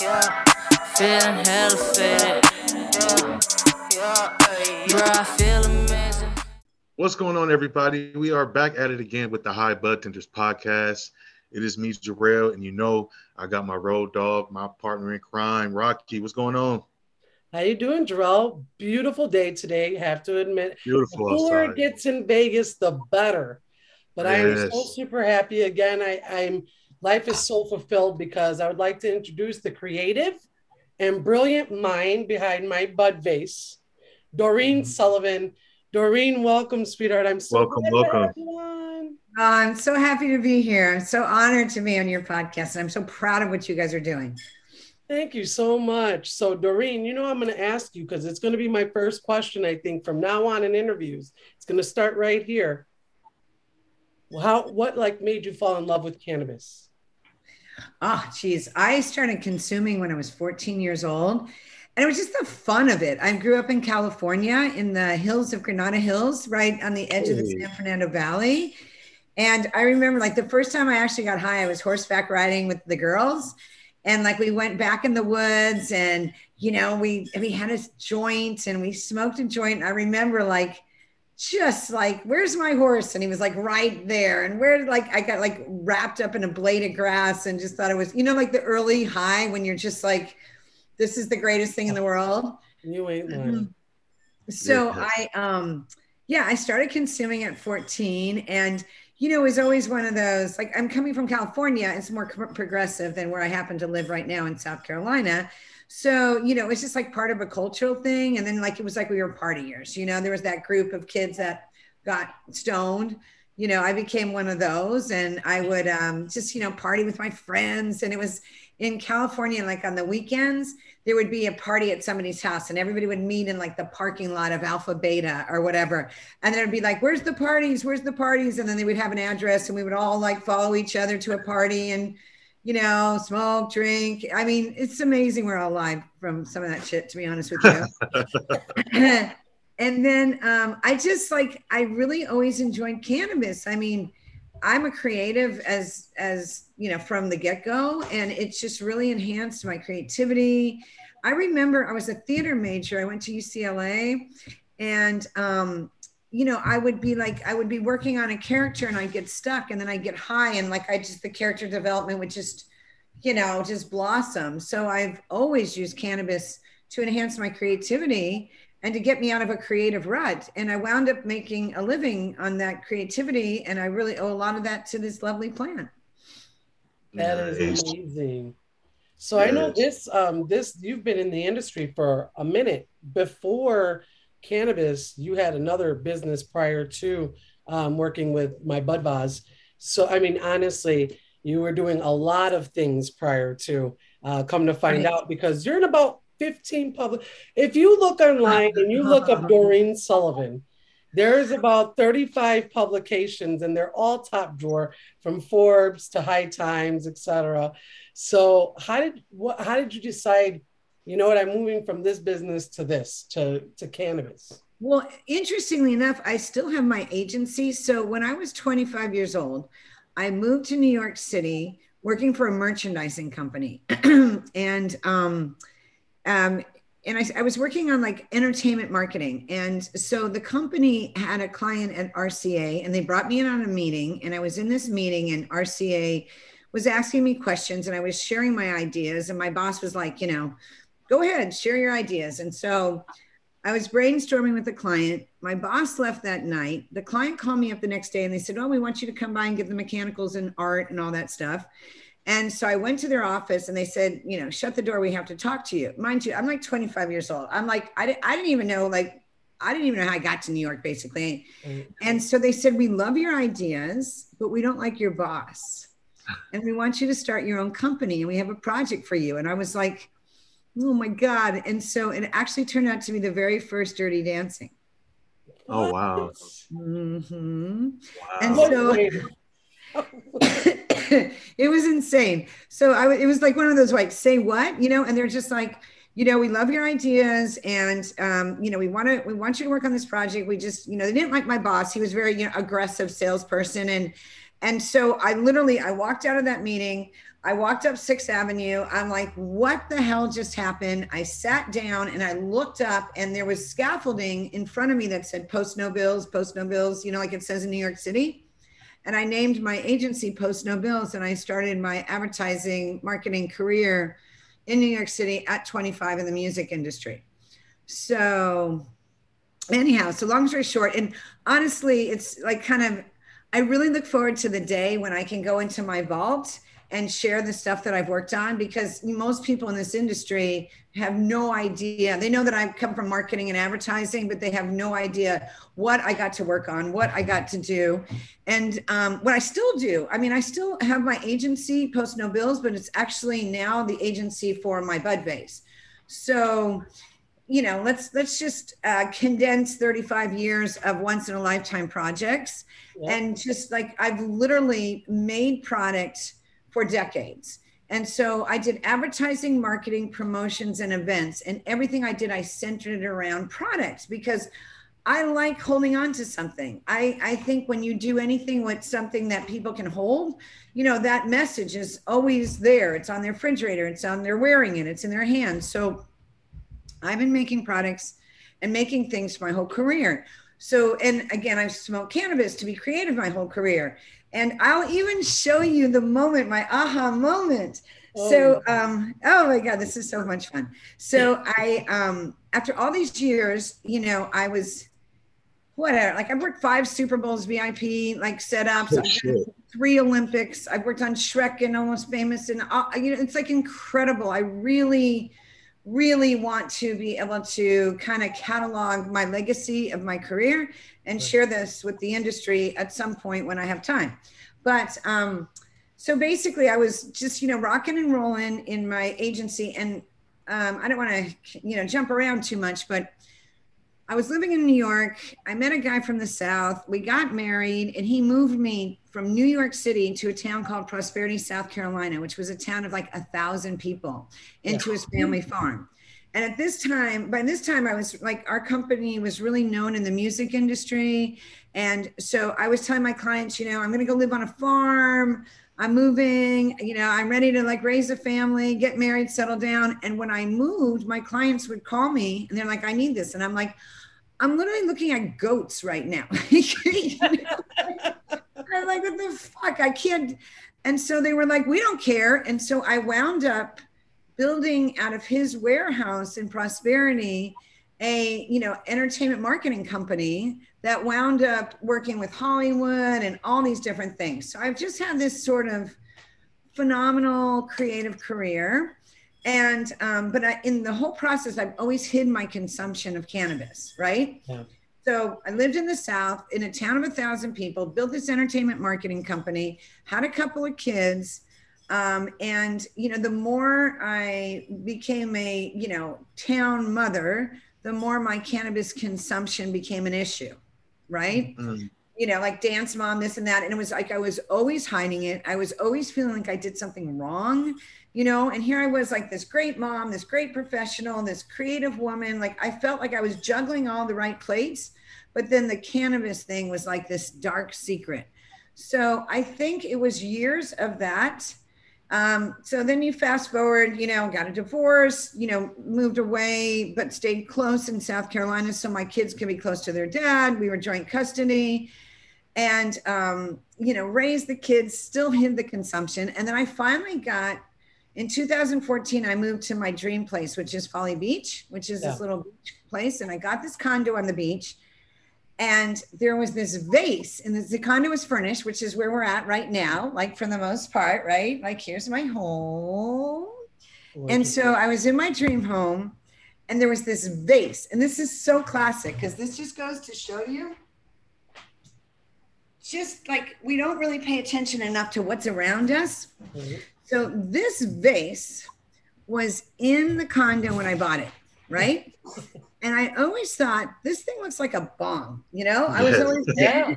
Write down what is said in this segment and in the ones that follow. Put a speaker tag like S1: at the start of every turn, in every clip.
S1: yeah. Feeling hella faded, yeah, yeah. Bro, I feel amazing.
S2: What's going on, everybody? We are back at it again with the High Bud Tenders podcast. It is me, Jarrell, and you know I got my road dog, my partner in crime, Rocky. What's going on?
S3: How you doing, Jarrell? Beautiful day today. Have to admit,
S2: Beautiful
S3: the cooler
S2: outside.
S3: it gets in Vegas, the better. But I am so super happy again. I, I'm life is so fulfilled because I would like to introduce the creative and brilliant mind behind my Bud vase, Doreen mm-hmm. Sullivan. Doreen, welcome, sweetheart. I'm so
S2: Welcome,
S3: glad
S2: welcome.
S3: have you.
S4: Oh, I'm so happy to be here. I'm so honored to be on your podcast, and I'm so proud of what you guys are doing.
S3: Thank you so much. So, Doreen, you know, I'm going to ask you because it's going to be my first question, I think, from now on in interviews. It's going to start right here. Well, How, what like made you fall in love with cannabis?
S4: Oh, geez. I started consuming when I was 14 years old, and it was just the fun of it. I grew up in California in the hills of Granada Hills, right on the edge of the San Fernando Valley. And I remember like the first time I actually got high, I was horseback riding with the girls. And like we went back in the woods and you know, we we had a joint and we smoked a joint. I remember like just like, where's my horse? And he was like right there. And where like I got like wrapped up in a blade of grass and just thought it was, you know, like the early high when you're just like, this is the greatest thing in the world.
S3: You ain't
S4: Mm-hmm.
S3: lying.
S4: So I um yeah, I started consuming at 14 and you know, it was always one of those like I'm coming from California, it's more co- progressive than where I happen to live right now in South Carolina. So, you know, it's just like part of a cultural thing and then like it was like we were partiers, you know, there was that group of kids that got stoned. You know, I became one of those and I would um just, you know, party with my friends and it was in California like on the weekends there would be a party at somebody's house and everybody would meet in like the parking lot of Alpha Beta or whatever. And then it'd be like, where's the parties? Where's the parties? And then they would have an address and we would all like follow each other to a party and, you know, smoke, drink. I mean, it's amazing we're all alive from some of that shit, to be honest with you. and then um, I just like, I really always enjoyed cannabis. I mean, I'm a creative as as you know from the get go, and it's just really enhanced my creativity. I remember I was a theater major. I went to UCLA, and um, you know I would be like I would be working on a character, and I'd get stuck, and then I'd get high, and like I just the character development would just you know just blossom. So I've always used cannabis to enhance my creativity and to get me out of a creative rut. And I wound up making a living on that creativity. And I really owe a lot of that to this lovely plant.
S3: That is amazing. So I know this um this you've been in the industry for a minute. Before cannabis, you had another business prior to um, working with my Bud Vase. So I mean, honestly, you were doing a lot of things prior to uh, come to find
S4: Right.
S3: out because you're in about 15 public. If you look online and you look up Doreen Sullivan, there's about 35 publications and they're all top drawer from Forbes to High Times, etc. So how did what how did you decide, you know what, I'm moving from this business to this, to to cannabis?
S4: Well, interestingly enough, I still have my agency. So when I was 25 years old, I moved to New York City working for a merchandising company. and um, um, and I, I was working on like entertainment marketing. And so the company had a client at RCA and they brought me in on a meeting. And I was in this meeting and RCA was asking me questions and I was sharing my ideas. And my boss was like, you know, go ahead, share your ideas. And so I was brainstorming with the client. My boss left that night. The client called me up the next day and they said, Oh, we want you to come by and give the mechanicals and art and all that stuff. And so I went to their office and they said, you know, shut the door. We have to talk to you. Mind you, I'm like 25 years old. I'm like, I, di- I didn't even know, like, I didn't even know how I got to New York, basically. Mm-hmm. And so they said, we love your ideas, but we don't like your boss. And we want you to start your own company and we have a project for you. And I was like, oh my God. And so it actually turned out to be the very first Dirty Dancing.
S2: Oh wow.
S4: hmm
S2: Wow.
S4: And so- it was insane. So I, w- it was like one of those like, say what, you know, and they're just like, you know, we love your ideas, and um, you know, we want to, we want you to work on this project. We just, you know, they didn't like my boss. He was very, you know, aggressive salesperson, and and so I literally, I walked out of that meeting. I walked up Sixth Avenue. I'm like, what the hell just happened? I sat down and I looked up, and there was scaffolding in front of me that said Post No Bills, Post No Bills, you know, like it says in New York City. And I named my agency Post No Bills, and I started my advertising marketing career in New York City at 25 in the music industry. So, anyhow, so long story short, and honestly, it's like kind of, I really look forward to the day when I can go into my vault and share the stuff that I've worked on because most people in this industry have no idea. They know that I've come from marketing and advertising, but they have no idea what I got to work on, what I got to do, and um, what I still do. I mean, I still have my agency, Post No Bills, but it's actually now the agency for my bud vase. So, you know, let's let's just uh, condense 35 years of once in a lifetime projects, and just like I've literally made products for decades. And so I did advertising, marketing, promotions, and events. And everything I did, I centered it around products because I like holding on to something. I, I think when you do anything with something that people can hold, you know, that message is always there. It's on their refrigerator, it's on their wearing it, it's in their hands. So I've been making products and making things my whole career. So, and again, I've smoked cannabis to be creative my whole career. And I'll even show you the moment, my aha moment. Oh. So, um, oh my God, this is so much fun. So I, um, after all these years, you know, I was whatever, like I worked five Super Bowls VIP, like setups, oh, three Olympics. I've worked on Shrek and Almost Famous, and uh, you know, it's like incredible. I really, really want to be able to kind of catalog my legacy of my career and share this with the industry at some point when I have time. But um, so basically, I was just you know rocking and rolling in my agency, and um, I don't want to you know jump around too much, but I was living in New York. I met a guy from the South. We got married, and he moved me from New York City to a town called Prosperity, South Carolina, which was a town of like a thousand people, into yeah. his family farm. And at this time, by this time, I was like, our company was really known in the music industry. And so I was telling my clients, you know, I'm going to go live on a farm. I'm moving, you know, I'm ready to like raise a family, get married, settle down. And when I moved, my clients would call me and they're like, I need this. And I'm like, I'm literally looking at goats right now. I'm like, what the fuck? I can't. And so they were like, we don't care. And so I wound up building out of his warehouse in prosperity a you know entertainment marketing company that wound up working with hollywood and all these different things so i've just had this sort of phenomenal creative career and um, but I, in the whole process i've always hid my consumption of cannabis right yeah. So I lived in the South in a town of a thousand people, built this entertainment marketing company, had a couple of kids. Um, and, you know, the more I became a, you know, town mother, the more my cannabis consumption became an issue. Right. Mm-hmm. You know, like dance mom, this and that. And it was like I was always hiding it. I was always feeling like I did something wrong you know and here i was like this great mom this great professional this creative woman like i felt like i was juggling all the right plates but then the cannabis thing was like this dark secret so i think it was years of that um, so then you fast forward you know got a divorce you know moved away but stayed close in south carolina so my kids could be close to their dad we were joint custody and um, you know raised the kids still hid the consumption and then i finally got in 2014, I moved to my dream place, which is Folly Beach, which is yeah. this little beach place. And I got this condo on the beach. And there was this vase, and the condo was furnished, which is where we're at right now, like for the most part, right? Like, here's my home. and so I was in my dream home, and there was this vase. And this is so classic because this just goes to show you just like we don't really pay attention enough to what's around us. Mm-hmm. So this vase was in the condo when I bought it, right? and I always thought this thing looks like a bomb, you know? I was always yeah. Oh.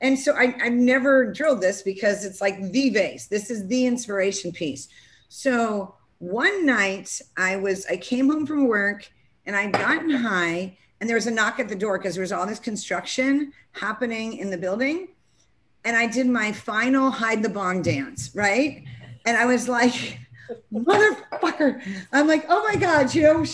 S4: And so I, I never drilled this because it's like the vase. This is the inspiration piece. So one night I was I came home from work and I'd gotten high and there was a knock at the door because there was all this construction happening in the building. And I did my final hide the bong dance, right? And I was like, motherfucker. I'm like, oh my God, you know.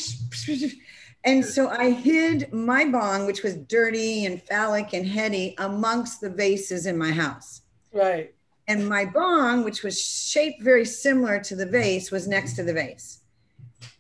S4: And so I hid my bong, which was dirty and phallic and heady, amongst the vases in my house.
S3: Right.
S4: And my bong, which was shaped very similar to the vase, was next to the vase.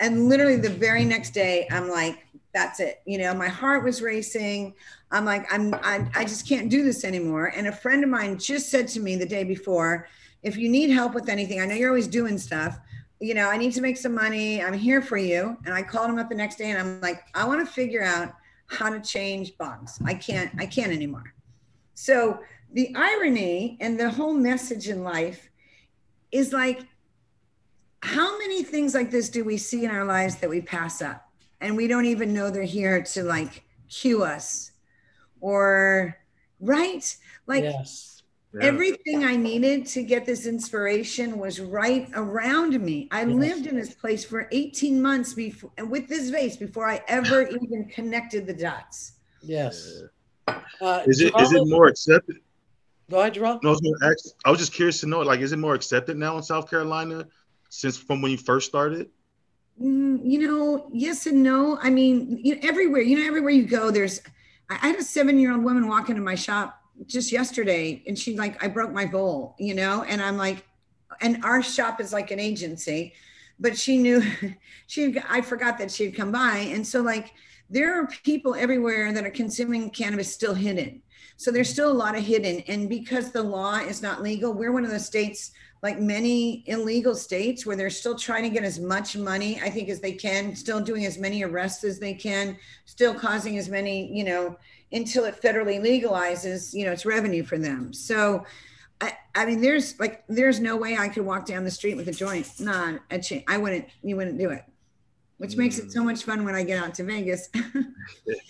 S4: And literally the very next day, I'm like, that's it. You know, my heart was racing. I'm like, I'm, I, I just can't do this anymore. And a friend of mine just said to me the day before, if you need help with anything, I know you're always doing stuff. You know, I need to make some money. I'm here for you. And I called him up the next day and I'm like, I want to figure out how to change bonds. I can't, I can't anymore. So the irony and the whole message in life is like, how many things like this do we see in our lives that we pass up and we don't even know they're here to like cue us or right like
S3: Yes.
S2: Yeah.
S4: everything i needed to get this inspiration was right around me i
S3: Yes.
S4: lived in this place for 18 months before and with this vase before i ever even connected the dots
S3: Yes. Uh,
S2: Is it is it more accepted?
S3: Go ahead, Jarrell.
S2: No, I was, gonna ask, I was just curious to know, like, is it more accepted now in South Carolina since from when you first started?
S4: Mm, you know, yes and no. I mean, you know, everywhere, you know, everywhere you go, there's. I I had a seven-year-old woman walk into my shop just yesterday, and she like, I broke my bowl, you know, and I'm like, and our shop is like an agency, but she knew, she, I forgot that she'd come by, and so like, there are people everywhere that are consuming cannabis still hidden. So there's still a lot of hidden, and because the law is not legal, we're one of the states like many illegal states where they're still trying to get as much money i think as they can still doing as many arrests as they can still causing as many you know until it federally legalizes you know it's revenue for them. So i, I mean there's like there's no way i could walk down the street with a joint nah a cha- i wouldn't you wouldn't do it. Which makes it so much fun when i get out to vegas.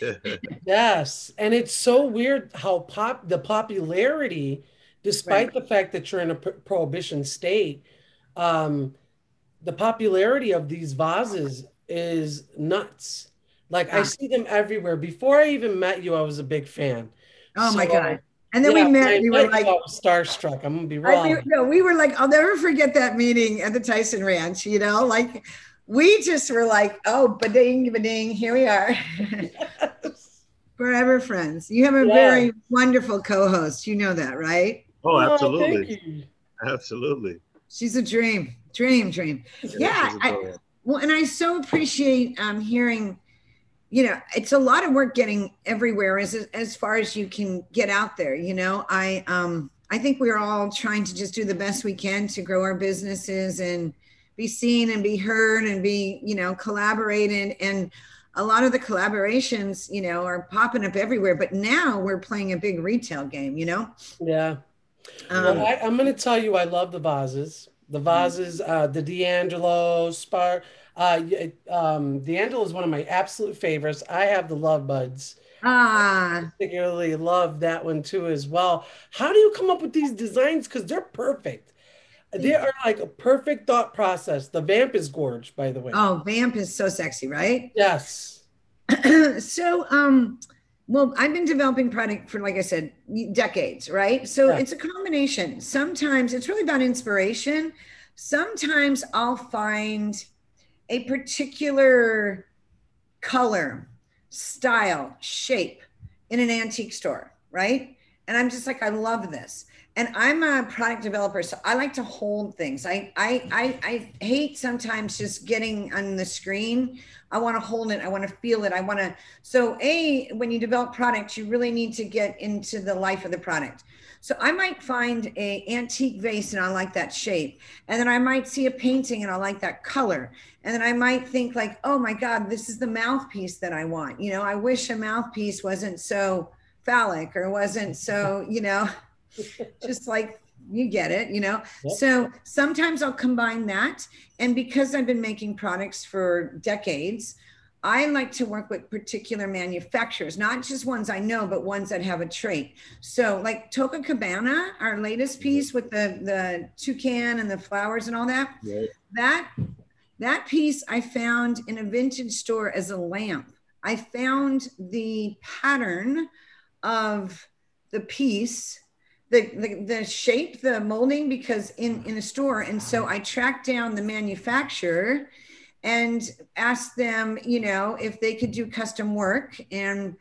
S3: Yes, and it's so weird how pop the popularity, despite the fact that you're in a pro- prohibition state, um, the popularity of these vases is nuts. Like I see them everywhere. Before I even met you, I was a big fan.
S4: oh my god and then
S3: yeah,
S4: we
S3: when I
S4: met we were like
S3: I was starstruck. I'm gonna be
S4: I,
S3: wrong.
S4: no, we were like, I'll never forget that meeting at the Tyson Ranch. You know, like we just were like, oh, bading, bading, here we are, forever friends. You have a
S3: Yeah.
S4: very wonderful co-host. You know that, right?
S2: Oh,
S3: Oh,
S2: absolutely,
S3: thank you.
S2: absolutely.
S4: She's a dream, dream, dream. Yeah,
S2: she's
S4: I- Well, and I so appreciate um, hearing. You know, it's a lot of work getting everywhere as as far as you can get out there. You know, I um I think we're all trying to just do the best we can to grow our businesses and be seen and be heard and be you know collaborated and a lot of the collaborations you know are popping up everywhere but now we're playing a big retail game you know
S3: Yeah.
S4: um,
S3: Well, I, I'm going to tell you, I love the vases. The vases, uh, the D'Angelo, Spar. Uh, um, the D'Angelo is one of my absolute favorites. I have the Love Buds.
S4: ah I
S3: Particularly love that one too as well. How do you come up with these designs? Because they're perfect. They are like a perfect thought process. The vamp is gorge, by the way.
S4: oh vamp is so sexy right
S3: Yes.
S4: so um well i've been developing product for like i said decades right so
S3: Yeah.
S4: it's a combination sometimes it's really about inspiration sometimes i'll find a particular color style shape in an antique store right and i'm just like i love this and i'm a product developer so i like to hold things i i i, I hate sometimes just getting on the screen I want to hold it. I want to feel it. I want to. So, A, when you develop products, you really need to get into the life of the product. So, I might find a antique vase and I like that shape. And then I might see a painting and I like that color. And then I might think, like, oh my God, this is the mouthpiece that I want. You know, I wish a mouthpiece wasn't so phallic or wasn't so, you know, just like you get it, you know.
S3: Yep.
S4: So sometimes I'll combine that. And because I've been making products for decades, I like to work with particular manufacturers, not just ones I know, but ones that have a trait. So, like Toca Cabana, our latest mm-hmm. piece with the the toucan and the flowers and all that,
S2: Right.
S4: that that piece I found in a vintage store as a lamp. I found the pattern of the piece the, the the shape, the molding, because in in a store, and so I tracked down the manufacturer and asked them, you know, if they could do custom work. And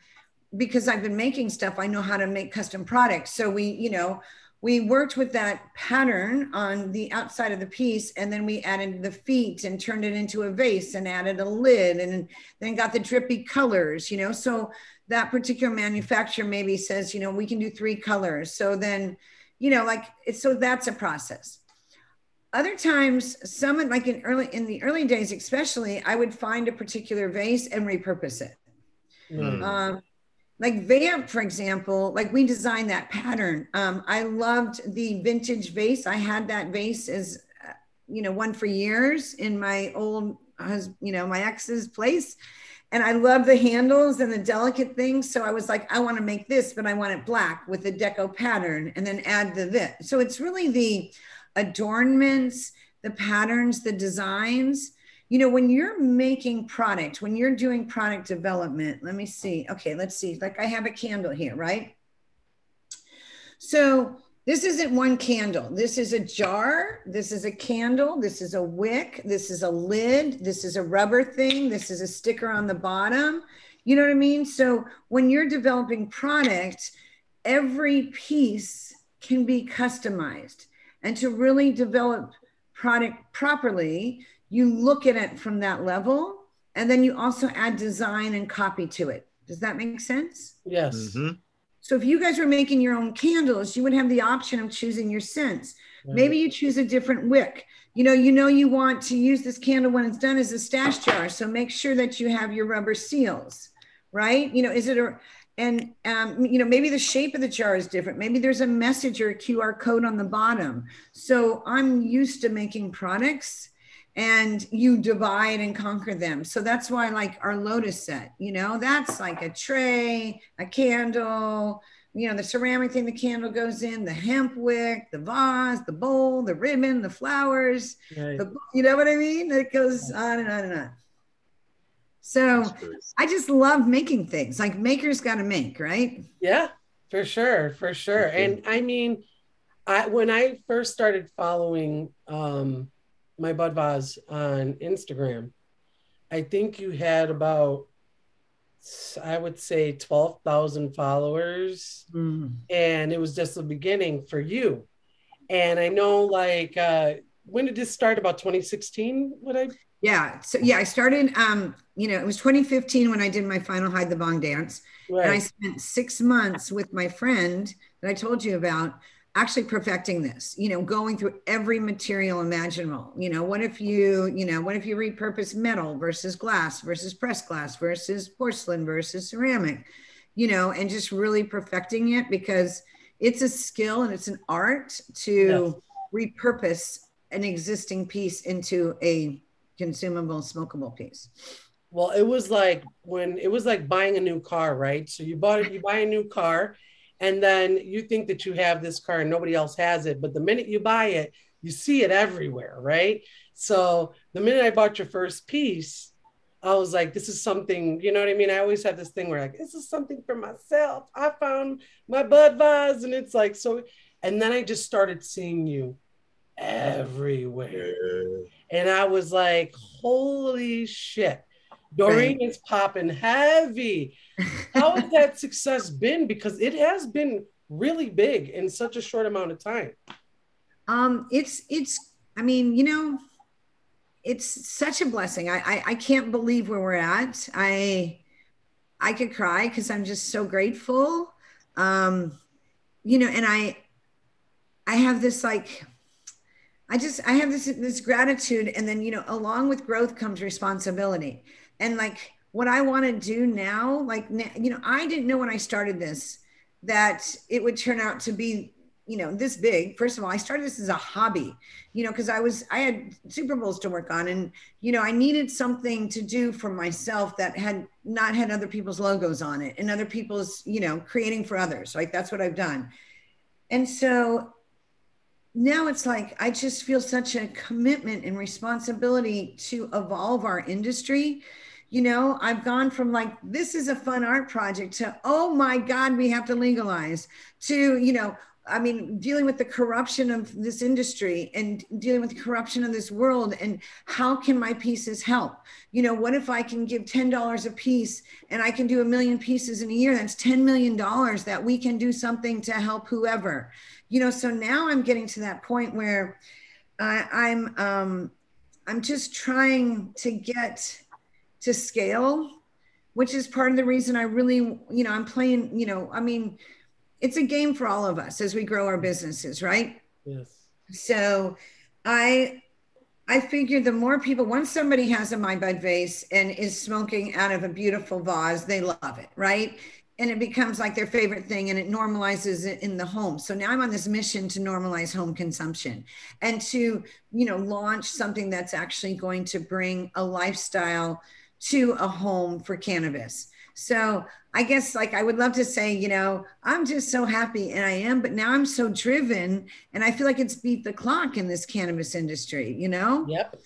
S4: because I've been making stuff, I know how to make custom products. So we, you know, we worked with that pattern on the outside of the piece and then we added the feet and turned it into a vase and added a lid and then got the drippy colors you know. So that particular manufacturer maybe says you know we can do three colors. So then you know like so that's a process other times some like in early in the early days especially i would find a particular vase and repurpose it. Mm. um, like vamp for example like we designed that pattern. Um, i loved the vintage vase. I had that vase as uh, you know one for years in my old you know my ex's place. And i love the handles and the delicate things. So i was like i want to make this but i want it black with the deco pattern and then add the this so it's really the adornments the patterns the designs. You know when you're making product when you're doing product development let me see. Okay let's see. Like i have a candle here right? So this isn't one candle. This is a jar. This is a candle. This is a wick. This is a lid. This is a rubber thing. This is a sticker on the bottom. You know what i mean? So when you're developing product every piece can be customized and to really develop product properly you look at it from that level and then you also add design and copy to it. Does that make sense?
S3: Yes. Mm-hmm.
S4: so if you guys were making your own candles you would have the option of choosing your scents. Right. maybe you choose a different wick. You know you know you want to use this candle when it's done as a stash jar so make sure that you have your rubber seals right? You know is it a and um, you know maybe the shape of the jar is different maybe there's a message or a qr code on the bottom so i'm used to making products and you divide and conquer them. So that's why, like our lotus set, you know, that's like a tray, a candle, you know, the ceramic thing the candle goes in, the hemp wick, the vase, the bowl, the ribbon, the flowers, right. the, you know what I mean? It goes on and on and on. So I just love making things like makers got to make, right?
S3: Yeah, for sure, for sure. And I mean, I when I first started following um, my Bud Vase on Instagram, I think you had about, I would say, 12,000 followers. Mm. And it was just the beginning for you. And I know, like, uh, when did this start? About 2016? Would I?
S4: Yeah. So, yeah, I started, um, you know, it was 2015 when I did my final Hide the Bong dance. Right. And I spent six months with my friend that I told you about actually perfecting this you know going through every material imaginable you know what if you you know what if you repurpose metal versus glass versus pressed glass versus porcelain versus ceramic you know and just really perfecting it because it's a skill and it's an art to yes. repurpose an existing piece into a consumable smokable piece.
S3: Well it was like when it was like buying a new car right? So you bought it you buy a new car and then you think that you have this car and nobody else has it but the minute you buy it you see it everywhere right? So the minute i bought your first piece i was like this is something you know what i mean? I always have this thing where like this is something for myself. I found my bud vase and it's like so and then i just started seeing you everywhere and i was like holy shit doreen right. is popping heavy how has that success been? Because it has been really big in such a short amount of time.
S4: Um, it's it's. I mean, you know, it's such a blessing. I I, I can't believe where we're at. I I could cry because I'm just so grateful. Um, you know, and I I have this like I just I have this this gratitude, and then you know, along with growth comes responsibility, and like what I want to do now, like, you know, I didn't know when I started this that it would turn out to be, you know, this big. First of all, I started this as a hobby, you know, because I was, I had Super Bowls to work on and, you know, I needed something to do for myself that had not had other people's logos on it and other people's, you know, creating for others. Like, that's what I've done. And so now it's like I just feel such a commitment and responsibility to evolve our industry you know i've gone from like this is a fun art project to oh my god we have to legalize to you know I mean, dealing with the corruption of this industry and dealing with the corruption of this world, and how can my pieces help? You know, what if I can give $10 a piece and I can do a million pieces in a year? That's $10 million that we can do something to help whoever. You know, so now I'm getting to that point where I, I'm um, I'm just trying to get to scale, which is part of the reason I really, you know, I'm playing, you know, I mean, it's a game for all of us as we grow our businesses, right?
S3: Yes.
S4: So I I figure the more people, once somebody has a my bud vase and is smoking out of a beautiful vase, they love it, right? And it becomes like their favorite thing and it normalizes it in the home. So now I'm on this mission to normalize home consumption and to, you know, launch something that's actually going to bring a lifestyle to a home for cannabis. So I guess like I would love to say, you know, I'm just so happy and I am, but now I'm so driven and I feel like it's beat the clock in this cannabis industry, you know?
S3: Yep.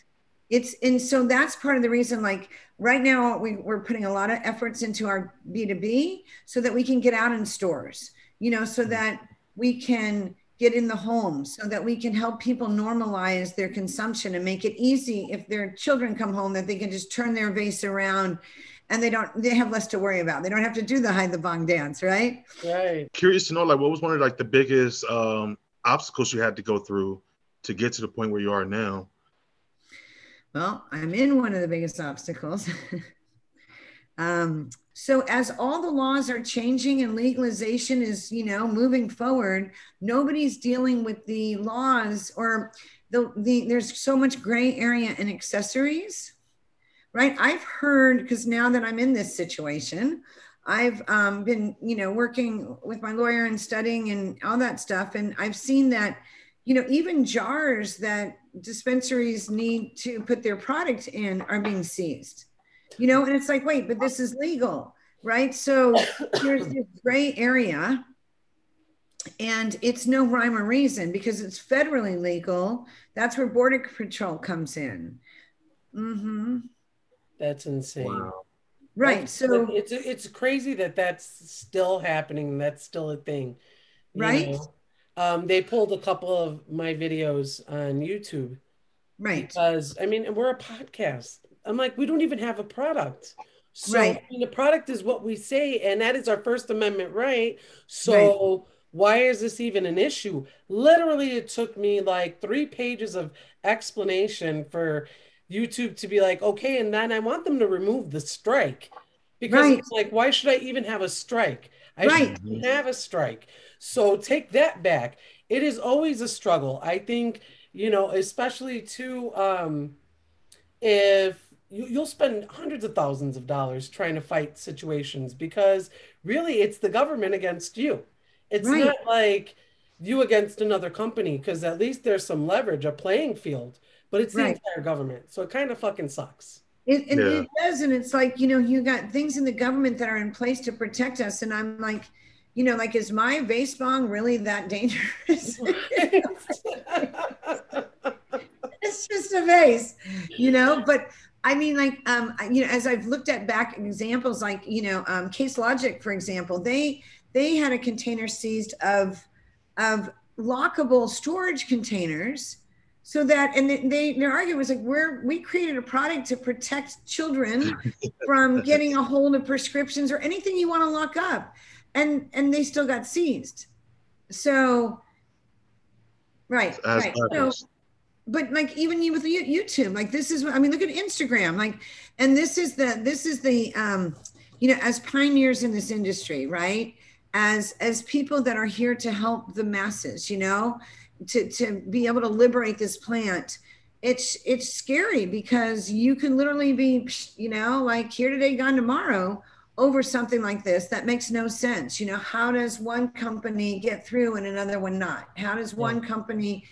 S4: It's and so that's part of the reason like right now we, we're putting a lot of efforts into our B2B so that we can get out in stores, you know, so that we can get in the home so that we can help people normalize their consumption and make it easy if their children come home that they can just turn their vase around and they don't they have less to worry about they don't have to do the hide the bong dance right
S3: Right.
S2: Curious to know, like, what was one of like the biggest um, obstacles you had to go through to get to the point where you are now?
S4: Well i'm in one of the biggest obstacles. Um, so as all the laws are changing and legalization is you know moving forward nobody's dealing with the laws or the, the there's so much gray area in accessories right? I've heard because now that i'm in this situation i've um, been you know working with my lawyer and studying and all that stuff. And i've seen that you know even jars that dispensaries need to put their product in are being seized you know and it's like wait but this is legal right so there's this gray area and it's no rhyme or reason because it's federally legal that's where border patrol comes in hmm
S3: That's insane. Wow.
S4: right
S3: That's-
S4: so
S3: it's it's crazy that that's still happening. That's still a thing.
S4: Right.
S3: know? Um, they pulled a couple of my videos on YouTube
S4: right
S3: because I mean we're a podcast. I'm like we don't even have a product. So
S4: Right.
S3: I mean, the product is what we say, and that is our First Amendment right. So why is this even an issue? Literally, it took me like three pages of explanation for YouTube to be like, okay, and then I want them to remove the strike because
S4: Right.
S3: it's like, why should I even have a strike? I
S4: Right.
S3: shouldn't have a strike. So take that back. It is always a struggle. I think, you know, especially to um, if you, you'll spend hundreds of thousands of dollars trying to fight situations because really it's the government against you. It's
S4: Right.
S3: not like you against another company because at least there's some leverage, a playing field, but it's the entire government. So it kind of fucking sucks.
S4: It, it,
S2: Yeah.
S4: it does. And it's like, you know, you got things in the government that are in place to protect us. And I'm like, you know, like, is my vase bong really that dangerous? it's just a vase, you know, but I mean, like, um, you know, as I've looked at back examples, like, you know, um, Case Logic, for example, they, they had a container seized of, of lockable storage containers so that and they, they their argument was like we're we created a product to protect children from getting a hold of prescriptions or anything you want to lock up. And and they still got seized. So right
S2: As
S4: right. So, but like even you with You- youtube like this is i mean look at instagram like and this is the this is the um you know as pioneers in this industry right? As as people that are here to help the masses you know to to be able to liberate this plant it's it's scary because you can literally be you know like here today gone tomorrow over something like this that makes no sense. You know how does one company get through and another one not? How does one company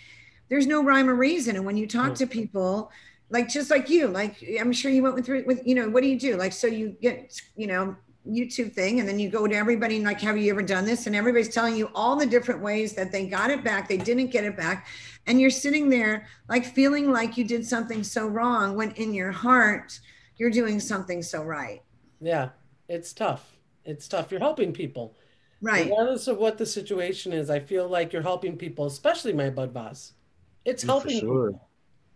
S4: there's no rhyme or reason. And when you talk
S3: Yeah.
S4: to people like just like you like i'm sure you went through with you know what do you do? Like so you get you know youtube thing and then you go to everybody and like have you ever done this and everybody's telling you all the different ways that they got it back they didn't get it back and you're sitting there like feeling like you did something so wrong when in your heart you're doing something so right
S3: Yeah, it's tough. It's tough. You're helping people.
S4: Right.
S3: Regardless of what the situation is, I feel like you're helping people, especially my Bud Boss. It's
S2: For
S3: helping
S2: sure.
S3: people.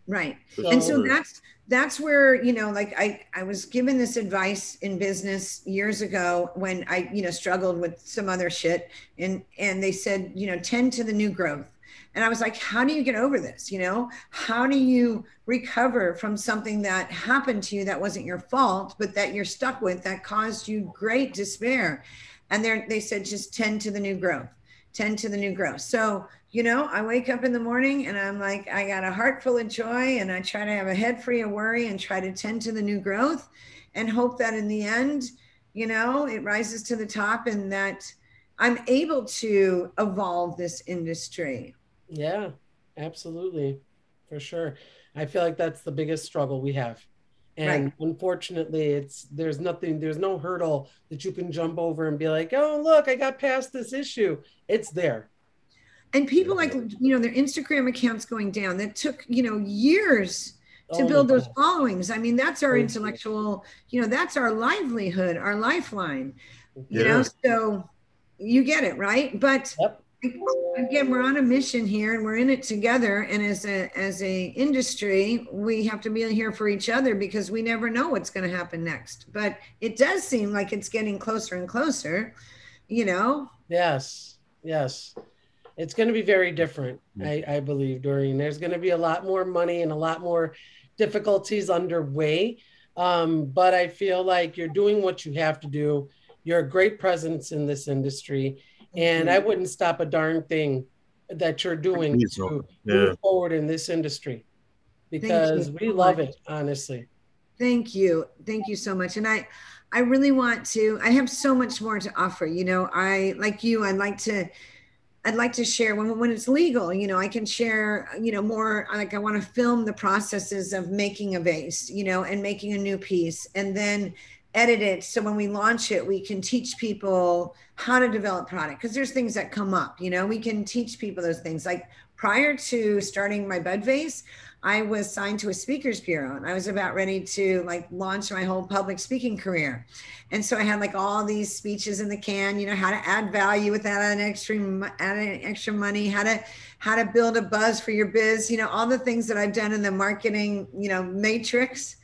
S4: Right.
S2: For
S4: and so that's that's where you know like i i was given this advice in business years ago when i you know struggled with some other shit. And and they said you know tend to the new growth. And i was like how do you get over this? You know how do you recover from something that happened to you that wasn't your fault but that you're stuck with that caused you great despair? And they they said just tend to the new growth. Tend to the new growth. So you know, I wake up in the morning and I'm like, I got a heart full of joy and I try to have a head free of worry and try to tend to the new growth and hope that in the end, you know, it rises to the top and that I'm able to evolve this industry.
S3: Yeah, absolutely. For sure. I feel like that's the biggest struggle we have. And
S4: Right.
S3: unfortunately, it's there's nothing, there's no hurdle that you can jump over and be like, oh, look, I got past this issue. It's there.
S4: And people like, you know, their Instagram accounts going down that took, you know, years to
S3: Oh
S4: build those
S3: God.
S4: followings. I mean, that's our intellectual, you know, that's our livelihood, our lifeline, you
S2: Yeah.
S4: know, so you get it, right? But
S3: Yep.
S4: again we're on a mission here and we're in it together and as a as a industry we have to be here for each other because we never know what's going to happen next but it does seem like it's getting closer and closer you know
S3: Yes, yes. It's going to be very different, I, I believe, Doreen. There's going to be a lot more money and a lot more difficulties underway. Um, but I feel like you're doing what you have to do. You're a great presence in this industry. And I wouldn't stop a darn thing that you're doing
S2: Please
S3: to
S2: don't.
S3: move forward in this industry because we
S4: so
S3: love
S4: much.
S3: it, honestly.
S4: thank you thank you so much and i i really want to i have so much more to offer you know i like you i'd like to I'd like to share when when it's legal, you know, I can share, you know, more like I want to film the processes of making a vase, you know, and making a new piece and then edit it so when we launch it we can teach people how to develop product because there's things that come up, you know, we can teach people those things. Like prior to starting my bud vase, I was signed to a speakers bureau and I was about ready to like launch my whole public speaking career. And so I had like all these speeches in the can, you know, how to add value without adding extra, adding extra money, how to, how to build a buzz for your biz, you know, all the things that I've done in the marketing, you know, matrix.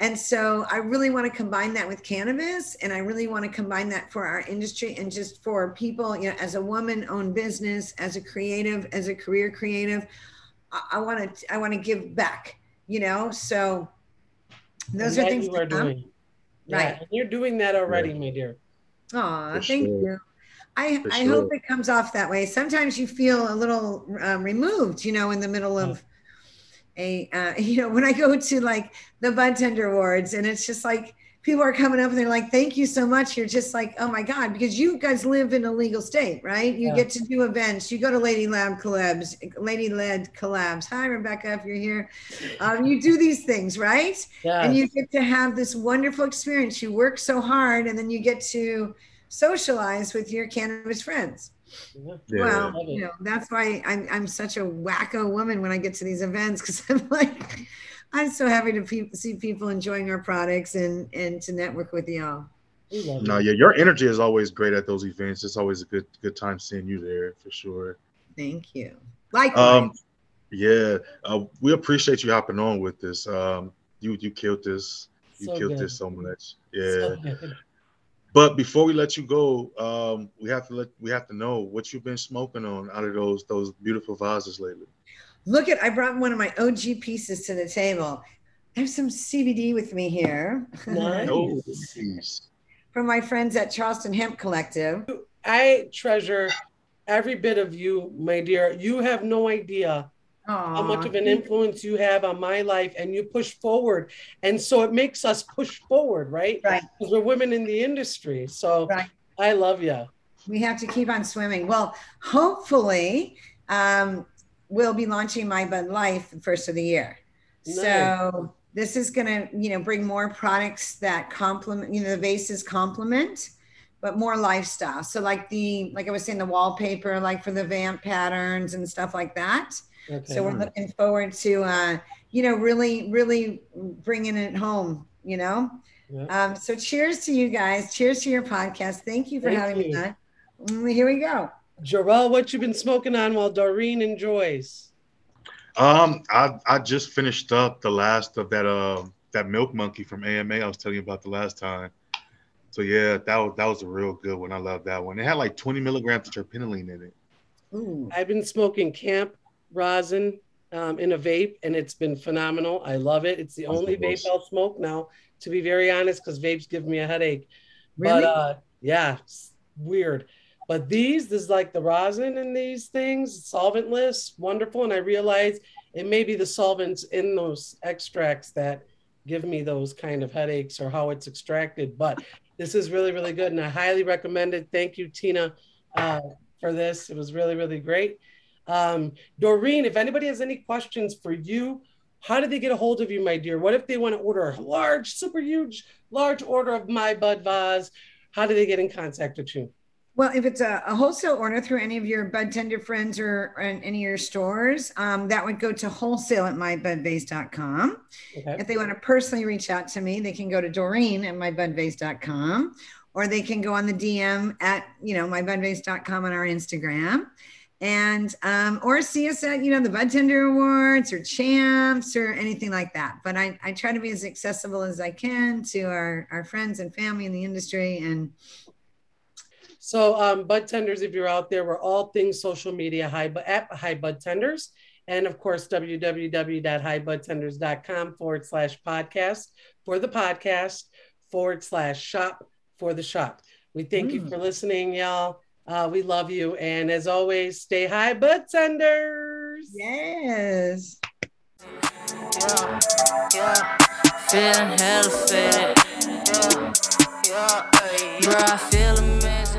S4: And so I really want to combine that with cannabis and I really want to combine that for our industry and just for people, you know, as a woman owned business, as a creative, as a career creative, I- I want to, I want to give back, you know, so those
S3: And
S4: are
S3: that
S4: things
S3: you are
S4: come.
S3: doing. Yeah,
S4: Right.
S3: and you're doing that already, my dear.
S4: Aw,
S2: For
S4: thank
S2: sure.
S4: you. I,
S2: For
S4: I hope it comes off that way. Sometimes you feel a little um, removed, you know, in the middle of a, uh, you know, when I go to like the Bud Tender Awards and it's just like people are coming up and they're like, thank you so much. You're just like, oh my God, because you guys live in a legal state, right? You
S3: Yeah.
S4: get to do events. You go to Lady Lab collabs, Lady Led collabs. Hi, Rebecca, if you're here. Um, you do these things, right?
S3: Yeah.
S4: and you get to have this wonderful experience. You work so hard, and then you get to socialize with your cannabis friends.
S3: yeah.
S2: Yeah.
S4: Well, you know that's why I'm I'm such a wacko woman when I get to these events because I'm like I'm so happy to pe- see people enjoying our products and and to network with y'all.
S2: No, yeah, your energy is always great at those events. It's always a good good time seeing you there for sure.
S4: Thank you. Likewise.
S2: Um, yeah, uh, we appreciate you hopping on with this. Um, you you killed this. You
S3: So
S2: killed
S3: good.
S2: this so much. Yeah.
S3: So.
S2: But before we let you go, um, we have to let we have to know what you've been smoking on out of those those beautiful vases lately.
S4: Look at I brought one of my OG pieces to the table. I have some CBD with me here.
S3: Nice.
S2: Oh.
S4: From my friends at Charleston Hemp Collective.
S3: I treasure every bit of you, my dear. You have no idea how much of an influence you have on my life, and you push forward. And so it makes us push forward, right?
S4: Right.
S3: Because we're women in the industry. So
S4: Right.
S3: I love you.
S4: we have to keep on swimming. Well, hopefully, um, we'll be launching My Bud Life the first of the year. So this is going to, you know, bring more products that complement, you know, the vases complement, but more lifestyle. So like the, like I was saying, the wallpaper, like for the vamp patterns and stuff like that.
S3: Okay.
S4: So we're looking forward to, uh, you know, really, really bringing it home. You know.
S3: Yeah.
S4: Um, so cheers to you guys. Cheers to your podcast. Thank you for
S3: Thank
S4: having me on. mm, here we go.
S3: Jarrell, what you been smoking on while Doreen enjoys?
S2: Um, I I just finished up the last of that uh that milk monkey from AMA I was telling you about the last time. So yeah, that was that was a real good one. I love that one. It had like 20 milligrams of terpinolene in it.
S4: Ooh.
S3: I've been smoking camp rosin um, in a vape, and it's been phenomenal. I love it. It's the
S2: That's
S3: only
S2: the
S3: vape. I'll smoke now, to be very honest, because vapes give me a headache.
S4: Really?
S3: But uh, yeah, weird. But these, this is like the rosin in these things, solventless, wonderful. And I realized it may be the solvents in those extracts that give me those kind of headaches or how it's extracted. But this is really, really good. And I highly recommend it. Thank you, Tina, uh, for this. It was really, really great. Um, Doreen, if anybody has any questions for you, how do they get a hold of you, my dear? What if they want to order a large, super huge, large order of my Bud Vase? How do they get in contact with you?
S4: Well, if it's a, a wholesale order through any of your bud tender friends or, or any of your stores, um, that would go to wholesale at mybudvase.com.
S3: Okay.
S4: If they want to personally reach out to me, they can go to Doreen at mybudvase.com or they can go on the DM at, you know, mybudvase.com on our Instagram and, um, or see us at, you know, the Bud Tender Awards or Champs or anything like that. But I, I try to be as accessible as I can to our, our friends and family in the industry. And
S3: So, um, Bud Tenders, if you're out there, we're all things social media high, Bu- at High Bud Tenders. And of course, www.highbudtenders.com forward slash podcast for the podcast forward slash shop for the shop. We thank you
S4: Mm.
S3: for listening, y'all. Uh, we love you. And as always, stay high, Bud Tenders.
S4: yes.
S1: Yeah, yeah, feeling hella faded. Yeah, yeah, Bruh, I feel a man.